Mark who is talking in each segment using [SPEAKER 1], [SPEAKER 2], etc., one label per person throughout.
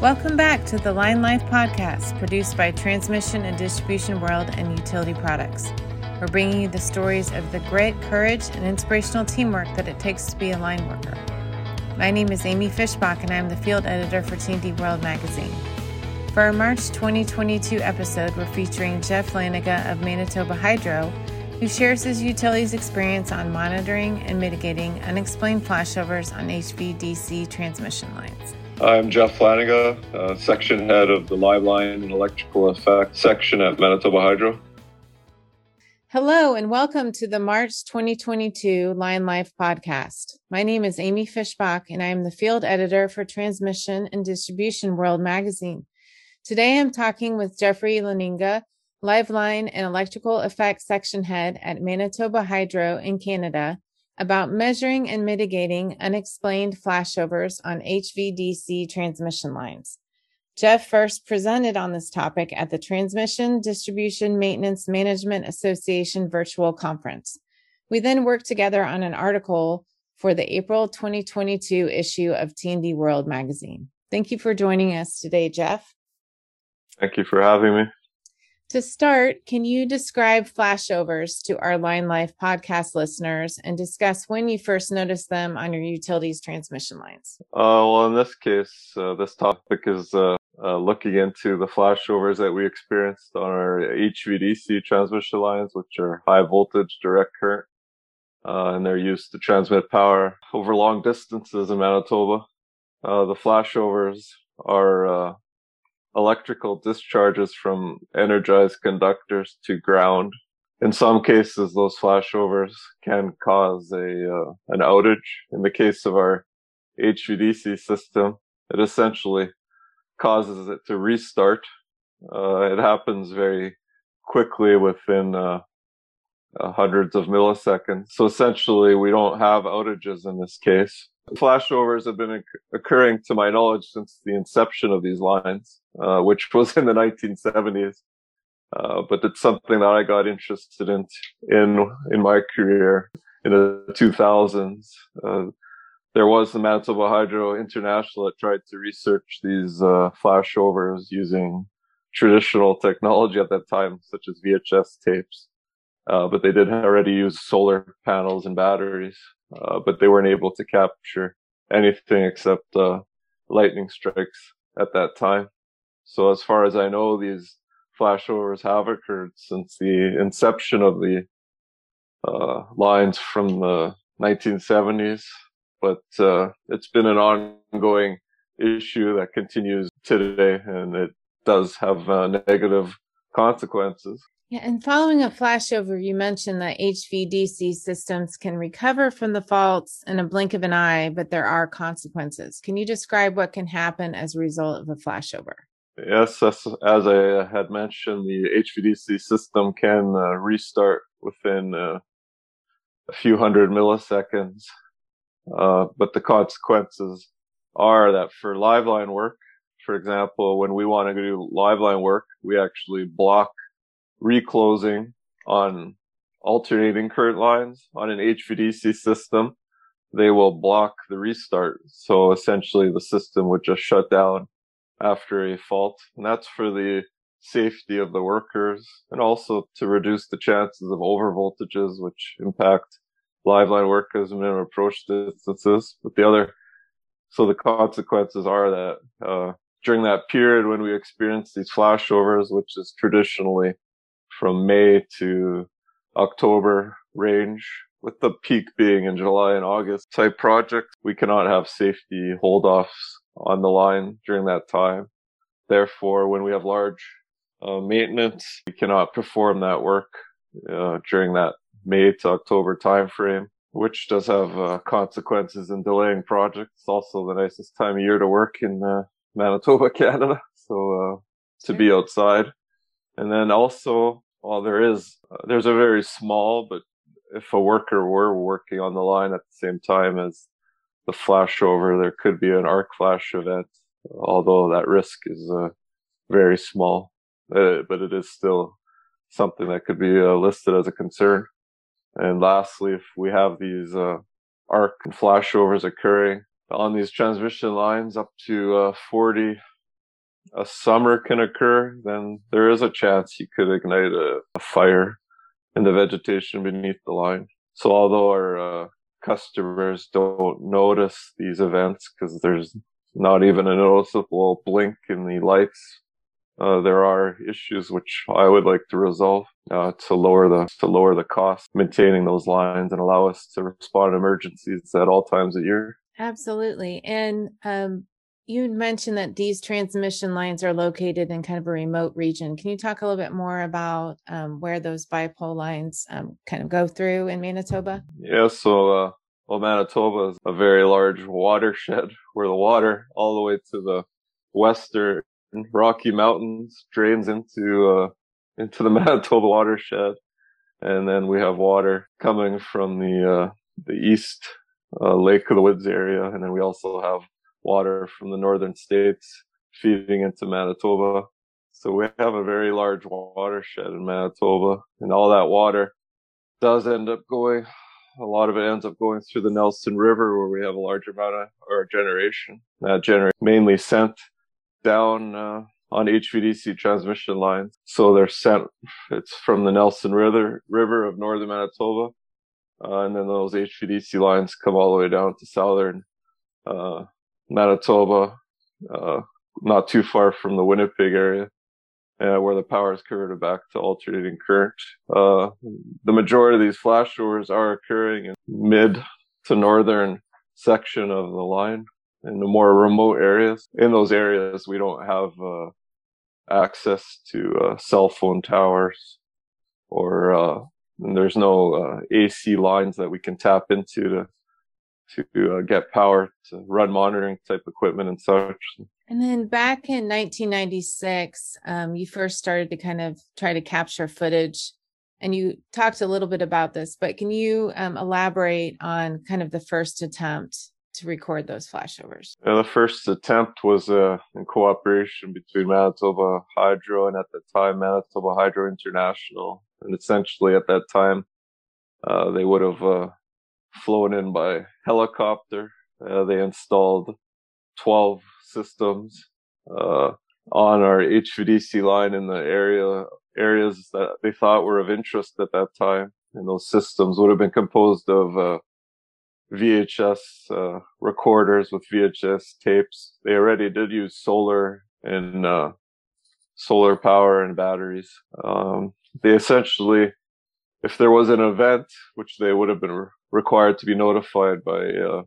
[SPEAKER 1] Welcome back to the Line Life podcast, produced by Transmission and Distribution World and Utility Products. We're bringing you the stories of the grit, courage, and inspirational teamwork that it takes to be a line worker. My name is Amy Fischbach, and I'm the field editor for T&D World magazine. For our March 2022 episode, we're featuring Jeff Laninga of Manitoba Hydro, who shares his utilities experience on monitoring and mitigating unexplained flashovers on HVDC transmission lines.
[SPEAKER 2] I'm Jeff Laninga, uh, section head of the Live Line and Electrical Effects section at Manitoba Hydro.
[SPEAKER 1] Hello, and welcome to the March 2022 Line Life podcast. My name is Amy Fischbach, and I am the field editor for Transmission and Distribution World magazine. Today I'm talking with Jeffrey Laninga, Live Line and Electrical Effects section head at Manitoba Hydro in Canada, about measuring and mitigating unexplained flashovers on HVDC transmission lines. Jeff first presented on this topic at the Transmission Distribution Maintenance Management Association virtual conference. We then worked together on an article for the April 2022 issue of T&D World magazine. Thank you for joining us today, Jeff.
[SPEAKER 2] Thank you for having me.
[SPEAKER 1] To start, can you describe flashovers to our Line Life podcast listeners and discuss when you first noticed them on your utilities transmission lines?
[SPEAKER 2] Uh, well, in this case, uh, this topic is uh, uh looking into the flashovers that we experienced on our HVDC transmission lines, which are high voltage direct current, uh, and they're used to transmit power over long distances in Manitoba. Uh, the flashovers are electrical discharges from energized conductors to ground. In some cases, those flashovers can cause a uh, an outage. In the case of our HVDC system, it essentially causes it to restart. Uh, it happens very quickly within uh, uh hundreds of milliseconds. So essentially, we don't have outages in this case. Flashovers have been occurring, to my knowledge, since the inception of these lines, uh, which was in the 1970s. Uh, but it's something that I got interested in in in my career in the 2000s. Uh, there was the Manitoba Hydro International that tried to research these uh, flashovers using traditional technology at that time, such as VHS tapes. Uh, but they did already use solar panels and batteries uh, but they weren't able to capture anything except uh, lightning strikes at that time. So as far as I know, these flashovers have occurred since the inception of the uh, lines from the 1970s, but uh, it's been an ongoing issue that continues today, and it does have uh, negative consequences.
[SPEAKER 1] Yeah, and following a flashover, you mentioned that HVDC systems can recover from the faults in a blink of an eye, but there are consequences. Can you describe what can happen as a result of a flashover?
[SPEAKER 2] Yes, as, as I had mentioned, the HVDC system can uh, restart within uh, a few hundred milliseconds, uh, but the consequences are that for live line work, for example, when we want to do live line work, we actually block reclosing on alternating current lines on an HVDC system, they will block the restart. So essentially the system would just shut down after a fault. And that's for the safety of the workers and also to reduce the chances of overvoltages, which impact live line workers and approach distances. But the other, so the consequences are that, uh, during that period when we experience these flashovers, which is traditionally from May to October range, with the peak being in July and August type projects. We cannot have safety holdoffs on the line during that time. Therefore, when we have large uh, maintenance, we cannot perform that work uh, during that May to October timeframe, which does have uh, consequences in delaying projects. It's also the nicest time of year to work in uh, Manitoba, Canada. So uh, to be outside. And then also well, there is, uh, there's a very small, but if a worker were working on the line at the same time as the flashover, there could be an arc flash event, although that risk is uh, very small. Uh, but it is still something that could be uh, listed as a concern. And lastly, if we have these uh, arc and flashovers occurring on these transmission lines up to uh, 40 a summer can occur, then there is a chance you could ignite a, a fire in the vegetation beneath the line. So although our uh, customers don't notice these events because there's not even a noticeable blink in the lights, uh, there are issues which I would like to resolve uh, to lower the to lower the cost maintaining those lines and allow us to respond to emergencies at all times of year.
[SPEAKER 1] Absolutely, and um, you mentioned that these transmission lines are located in kind of a remote region. Can you talk a little bit more about um, where those bipole lines um, kind of go through in Manitoba?
[SPEAKER 2] Yeah, so uh, well, Manitoba is a very large watershed where the water all the way to the western Rocky Mountains drains into uh, into the Manitoba watershed, and then we have water coming from the uh, the east uh, Lake of the Woods area, and then we also have water from the northern states feeding into Manitoba. So we have a very large watershed in Manitoba and all that water does end up going, a lot of it ends up going through the Nelson River where we have a large amount of our generation that generate mainly sent down, uh, on HVDC transmission lines. So they're sent, it's from the Nelson River, River of northern Manitoba. Uh, and then those HVDC lines come all the way down to southern, uh, Manitoba, uh, not too far from the Winnipeg area, uh, where the power is converted back to alternating current. Uh, the majority of these flashovers are occurring in mid to northern section of the line in the more remote areas. In those areas, we don't have uh, access to uh, cell phone towers or uh, there's no AC lines that we can tap into to to uh, get power to run monitoring type equipment and such.
[SPEAKER 1] And then back in 1996, um, you first started to kind of try to capture footage. And you talked a little bit about this, but can you um, elaborate on kind of the first attempt to record those flashovers?
[SPEAKER 2] Yeah, the first attempt was uh, in cooperation between Manitoba Hydro and at the time Manitoba Hydro International. And essentially at that time, uh, they would have uh, flown in by helicopter. Uh, they installed 12 systems uh, on our HVDC line in the area areas that they thought were of interest at that time. And those systems would have been composed of uh, VHS uh, recorders with VHS tapes. They already did use solar and uh, solar power and batteries. Um, they essentially, if there was an event, which they would have been required to be notified by uh,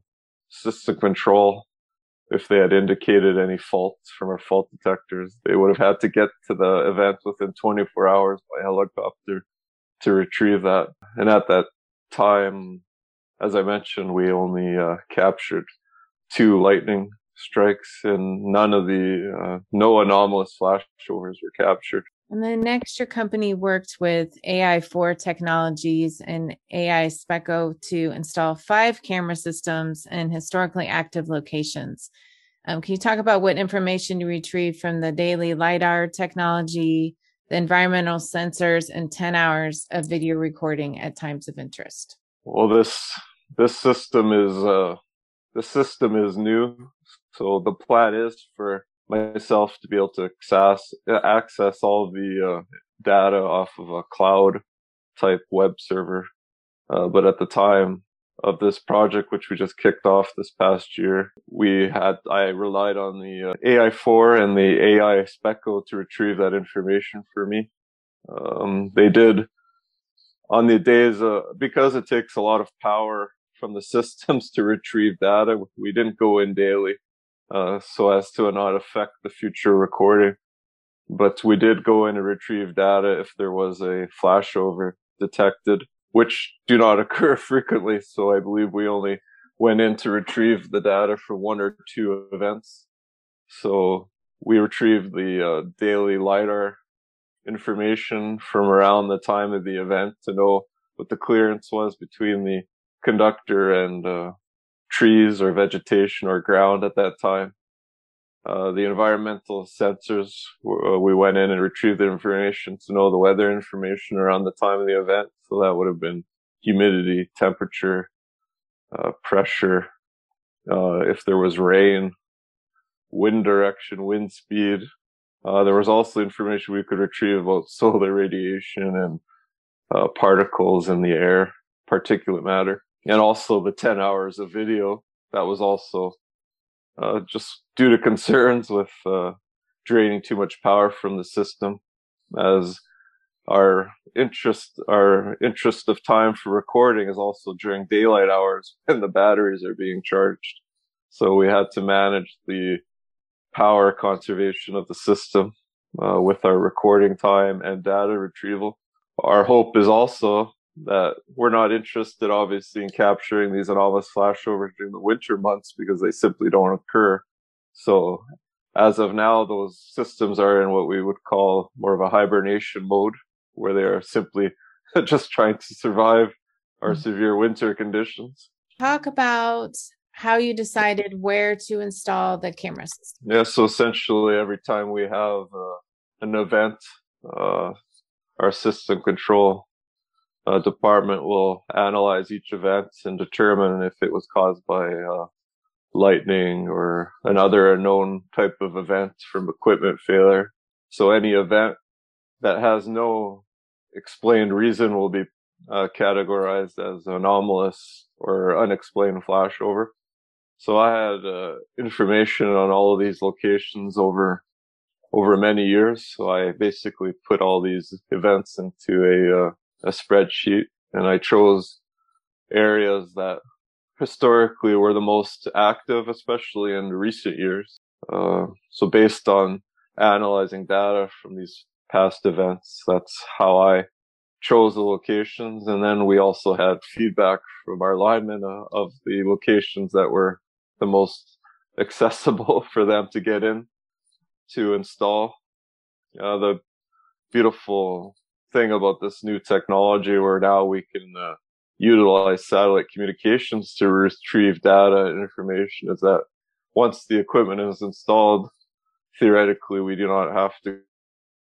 [SPEAKER 2] system control if they had indicated any faults from our fault detectors. They would have had to get to the event within 24 hours by helicopter to retrieve that. And at that time, as I mentioned, we only uh, captured two lightning strikes and none of the, uh, no anomalous flashovers were captured.
[SPEAKER 1] And then next, your company worked with AI4 Technologies and AI Specco to install five camera systems in historically active locations. Um, can you talk about what information you retrieved from the daily LiDAR technology, the environmental sensors, and 10 hours of video recording at times of interest?
[SPEAKER 2] Well, this this system is uh, the system is new, so the plan is for myself to be able to access access all the uh, data off of a cloud type web server. Uh, but at the time of this project, which we just kicked off this past year, we had I relied on the uh, AI4 and the AI Specco to retrieve that information for me. Um, they did on the days uh, because it takes a lot of power from the systems to retrieve data. We didn't go in daily uh, so as to not affect the future recording. But we did go in and retrieve data if there was a flashover detected, which do not occur frequently. So I believe we only went in to retrieve the data for one or two events. So we retrieved the uh, daily LiDAR information from around the time of the event to know what the clearance was between the conductor and uh, trees or vegetation or ground at that time. Uh, the environmental sensors, uh, we went in and retrieved the information to know the weather information around the time of the event. So that would have been humidity, temperature, uh, pressure, uh, if there was rain, wind direction, wind speed, Uh, there was also information we could retrieve about solar radiation and particles in the air, particulate matter, and also the 10 hours of video. That was also uh, just due to concerns with uh, draining too much power from the system as our interest our interest of time for recording is also during daylight hours when the batteries are being charged. So we had to manage the power conservation of the system uh, with our recording time and data retrieval. Our hope is also that we're not interested obviously in capturing these anomalous flashovers during the winter months because they simply don't occur so as of now, those systems are in what we would call more of a hibernation mode, where they are simply just trying to survive our mm-hmm. severe winter conditions.
[SPEAKER 1] Talk about how you decided where to install the camera system.
[SPEAKER 2] Yeah, so essentially, every time we have uh, an event, uh, our system control uh, department will analyze each event and determine if it was caused by uh, lightning or another unknown type of event from equipment failure. So any event that has no explained reason will be uh, categorized as anomalous or unexplained flashover. So I had uh, information on all of these locations over over many years. So I basically put all these events into a uh, a spreadsheet, and I chose areas that historically were the most active, especially in recent years. Uh, so based on analyzing data from these past events, that's how I chose the locations. And then we also had feedback from our linemen uh, of the locations that were the most accessible for them to get in to install. Uh, the beautiful thing about this new technology where now we can uh, utilize satellite communications to retrieve data and information is that once the equipment is installed, theoretically, we do not have to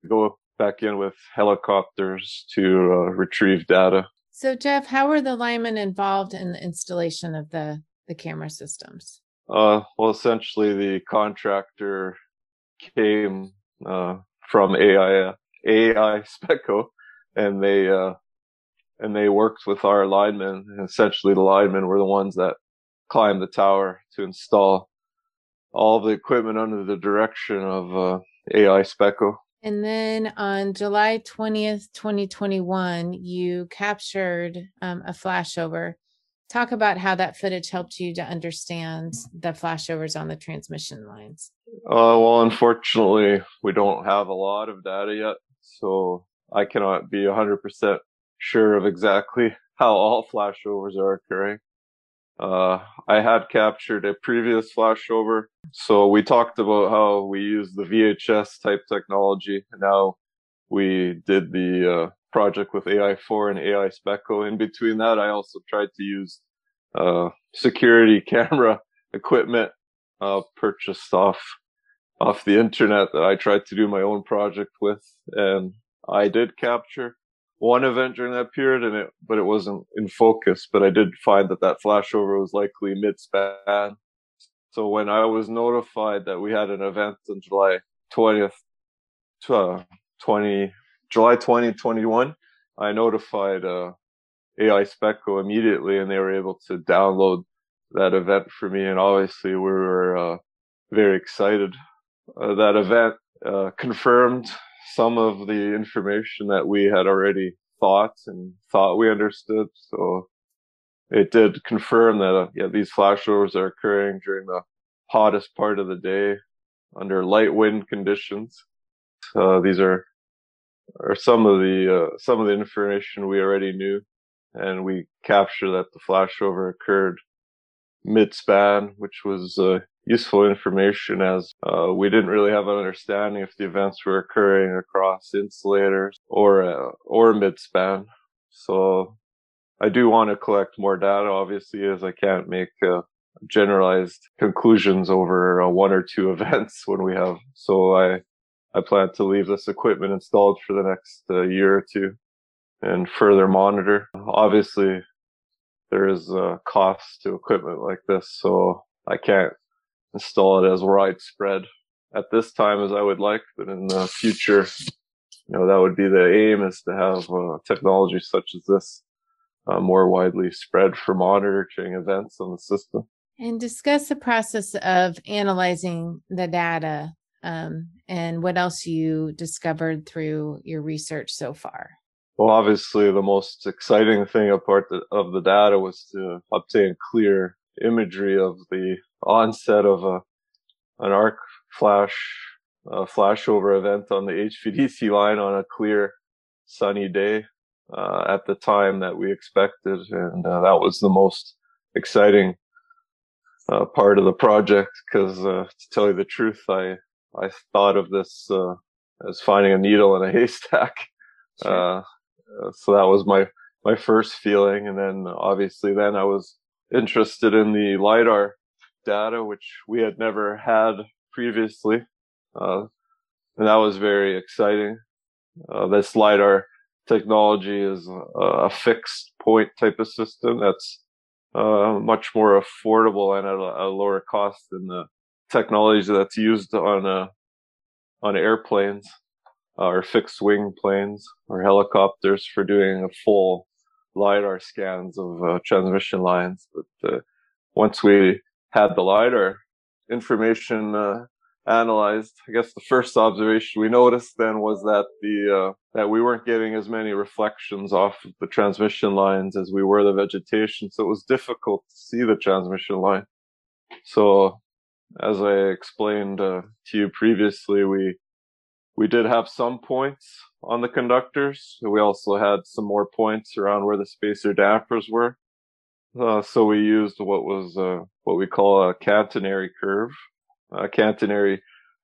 [SPEAKER 2] go back in with helicopters to uh, retrieve data.
[SPEAKER 1] So, Jeff, how were the linemen involved in the installation of the, the camera systems?
[SPEAKER 2] Uh, well, essentially, the contractor came uh, from AI, AI Speco, and they uh, and they worked with our linemen. And essentially, the linemen were the ones that climbed the tower to install all the equipment under the direction of uh, AI Speco.
[SPEAKER 1] And then on July 20th, 2021, you captured um, a flashover. Talk about how that footage helped you to understand the flashovers on the transmission lines.
[SPEAKER 2] Uh, well, unfortunately, we don't have a lot of data yet. So I cannot be 100% sure of exactly how all flashovers are occurring. Uh, I had captured a previous flashover. So we talked about how we use the VHS type technology. Now we did the uh, project with AI4 and AI Speco. In between that, I also tried to use uh, security camera equipment uh, purchased off off the internet that I tried to do my own project with, and I did capture one event during that period, and it but it wasn't in focus. But I did find that that flashover was likely mid span. So when I was notified that we had an event on July twentieth, uh, twenty July twenty twenty one, I notified uh, AI Speco immediately, and they were able to download that event for me. And obviously, we were uh, very excited. Uh, that event uh, confirmed some of the information that we had already thought and thought we understood. So it did confirm that, uh, yeah, these flashovers are occurring during the hottest part of the day under light wind conditions. Uh, these are, are some of the, uh, some of the information we already knew and we capture that the flashover occurred mid span, which was, uh, useful information as uh, we didn't really have an understanding if the events were occurring across insulators or uh, or midspan. So I do want to collect more data, obviously, as I can't make uh, generalized conclusions over uh, one or two events when we have. So I I plan to leave this equipment installed for the next uh, year or two and further monitor. Obviously, there is a cost to equipment like this, so I can't install it as widespread at this time as I would like, but in the future, you know, that would be the aim is to have uh, technology such as this uh, more widely spread for monitoring events on the system.
[SPEAKER 1] And discuss the process of analyzing the data um, and what else you discovered through your research so far.
[SPEAKER 2] Well, obviously, the most exciting thing apart of the data was to obtain clear imagery of the onset of a an arc flash uh, flashover event on the HVDC line on a clear sunny day uh, at the time that we expected, and uh, that was the most exciting uh, part of the project. Because uh, to tell you the truth, I I thought of this uh, as finding a needle in a haystack. Sure. So that was my my first feeling, and then obviously then I was interested in the lidar data, which we had never had previously. Uh, and that was very exciting. Uh, this LiDAR technology is a, a, fixed point type of system that's uh, much more affordable and at a, a, lower cost than the technology that's used on uh, on airplanes or fixed wing planes or helicopters for doing a full lidar scans of uh, transmission lines. But uh, once we had the lidar information uh, analyzed. I guess the first observation we noticed then was that the uh, that we weren't getting as many reflections off of the transmission lines as we were the vegetation, so it was difficult to see the transmission line. So, as I explained uh, to you previously, we we did have some points on the conductors. We also had some more points around where the spacer dampers were. Uh, so we used what was uh, what we call a catenary curve. A catenary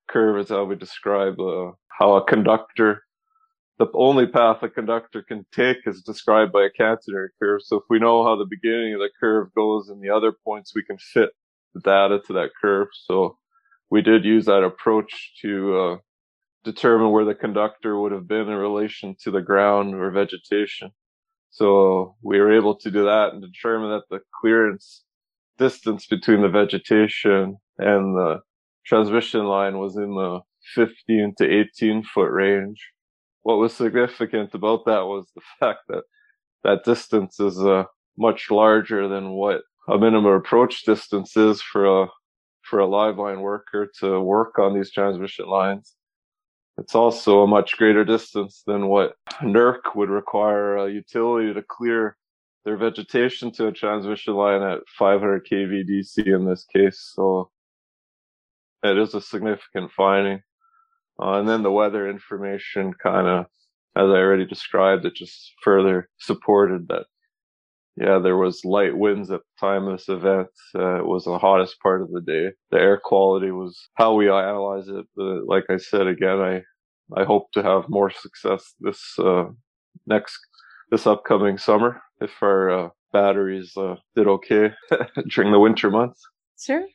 [SPEAKER 2] curve is how we describe uh, how a conductor, the only path a conductor can take is described by a catenary curve. So if we know how the beginning of the curve goes and the other points, we can fit the data to that curve. So we did use that approach to uh, determine where the conductor would have been in relation to the ground or vegetation. So we were able to do that and determine that the clearance distance between the vegetation and the transmission line was in the 15 to 18 foot range. What was significant about that was the fact that that distance is uh, much larger than what a minimum approach distance is for a for a live line worker to work on these transmission lines. It's also a much greater distance than what NERC would require a utility to clear their vegetation to a transmission line at 500 kV DC in this case. So it is a significant finding. Uh, and then the weather information kind of, as I already described, it just further supported that. Yeah, there was light winds at the time of this event. Uh, it was the hottest part of the day. The air quality was how we analyze it. But like I said again, I I hope to have more success this uh, next this upcoming summer if our uh, batteries uh, did okay during the winter months.
[SPEAKER 1] Sure.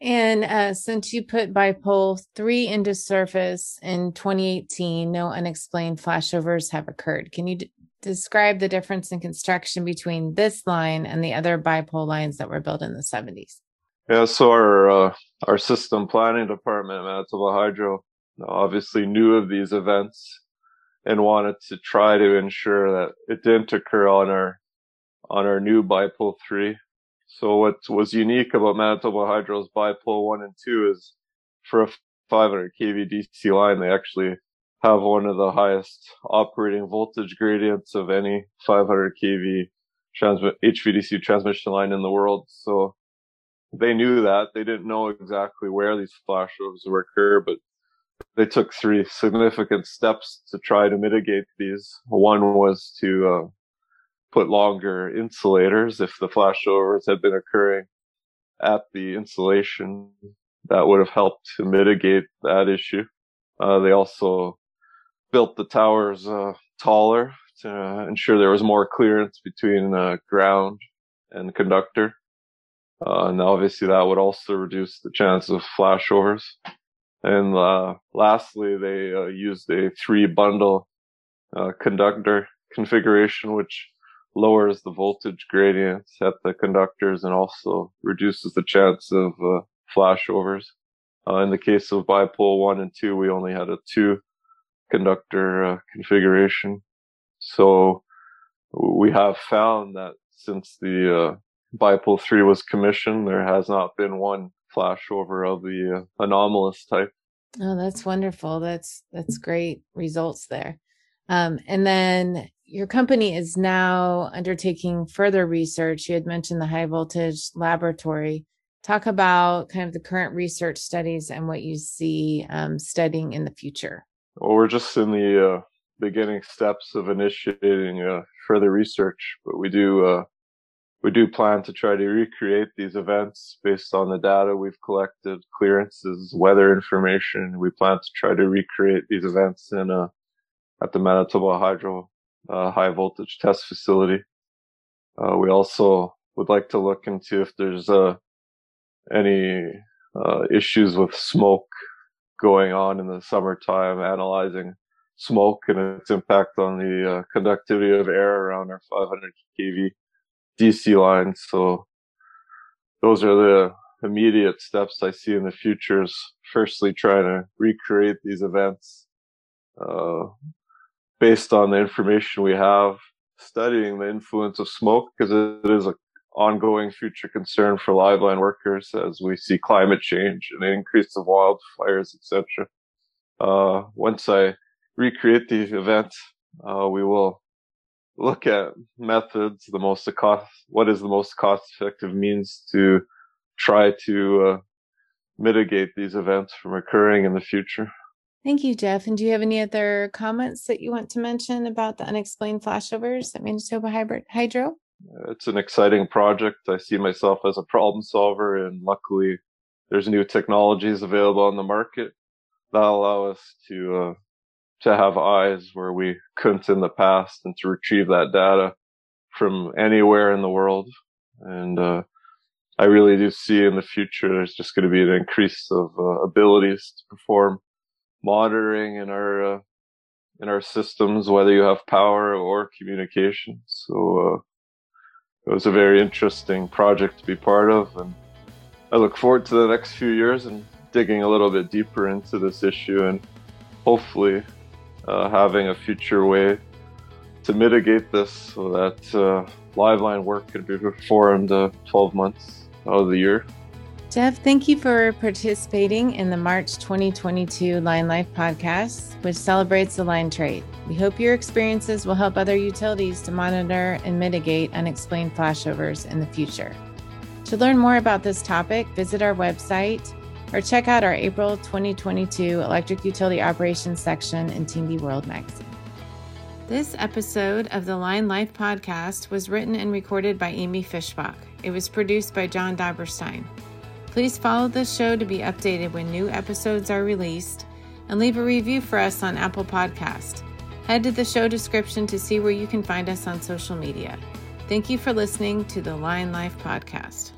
[SPEAKER 1] And uh, since you put bipole three into service in 2018, no unexplained flashovers have occurred. Can you d- describe the difference in construction between this line and the other bipole lines that were built in the 70s?
[SPEAKER 2] Yeah, so our uh, our system planning department at Manitoba Hydro obviously knew of these events and wanted to try to ensure that it didn't occur on our on our new bipole three. So what was unique about Manitoba Hydro's bipole one and two is for a 500 kV DC line, they actually have one of the highest operating voltage gradients of any 500 kV transmit HVDC transmission line in the world. So they knew that they didn't know exactly where these flashovers would occur, but they took three significant steps to try to mitigate these. One was to uh, put longer insulators if the flashovers had been occurring at the insulation. That would have helped to mitigate that issue. Uh, they also built the towers uh, taller to ensure there was more clearance between uh, ground and conductor. Uh, and obviously that would also reduce the chance of flashovers. And uh, lastly, they uh, used a three bundle uh, conductor configuration, which lowers the voltage gradients at the conductors and also reduces the chance of uh, flashovers. Uh, in the case of bipole one and two, we only had a two conductor uh, configuration. So we have found that since the uh, bipole three was commissioned, there has not been one flashover of the uh, anomalous type.
[SPEAKER 1] Oh, that's wonderful. That's that's great results there. Um, and then your company is now undertaking further research. You had mentioned the high voltage laboratory. Talk about kind of the current research studies and what you see um, studying in the future.
[SPEAKER 2] Well, we're just in the uh, beginning steps of initiating uh, further research, but we do uh, we do plan to try to recreate these events based on the data we've collected, clearances, weather information. We plan to try to recreate these events in a at the Manitoba Hydro uh, high voltage test facility. Uh, we also would like to look into if there's uh, any uh, issues with smoke going on in the summertime, analyzing smoke and its impact on the uh, conductivity of air around our 500 kV DC lines. So those are the immediate steps I see in the future is firstly trying to recreate these events, uh, based on the information we have, studying the influence of smoke because it is an ongoing future concern for liveline workers as we see climate change and increase of wildfires, etc. Uh, once I recreate the event, uh, we will look at methods, the most cost, what is the most cost effective means to try to uh, mitigate these events from occurring in the future.
[SPEAKER 1] Thank you, Jeff. And do you have any other comments that you want to mention about the unexplained flashovers at Manitoba Hydro?
[SPEAKER 2] It's an exciting project. I see myself as a problem solver, and luckily, there's new technologies available on the market that allow us to uh, to have eyes where we couldn't in the past, and to retrieve that data from anywhere in the world. And uh, I really do see in the future there's just going to be an increase of uh, abilities to perform monitoring in our uh, in our systems, whether you have power or communication. So uh, it was a very interesting project to be part of, and I look forward to the next few years and digging a little bit deeper into this issue and hopefully uh, having a future way to mitigate this so that uh, live line work can be performed uh, 12 months out of the year.
[SPEAKER 1] Jeff, thank you for participating in the March 2022 Line Life podcast, which celebrates the line trade. We hope your experiences will help other utilities to monitor and mitigate unexplained flashovers in the future. To learn more about this topic, visit our website or check out our April 2022 Electric Utility Operations section in T&D World magazine. This episode of the Line Life podcast was written and recorded by Amy Fischbach. It was produced by John Daberstein. Please follow the show to be updated when new episodes are released and leave a review for us on Apple Podcast. Head to the show description to see where you can find us on social media. Thank you for listening to the Line Life podcast.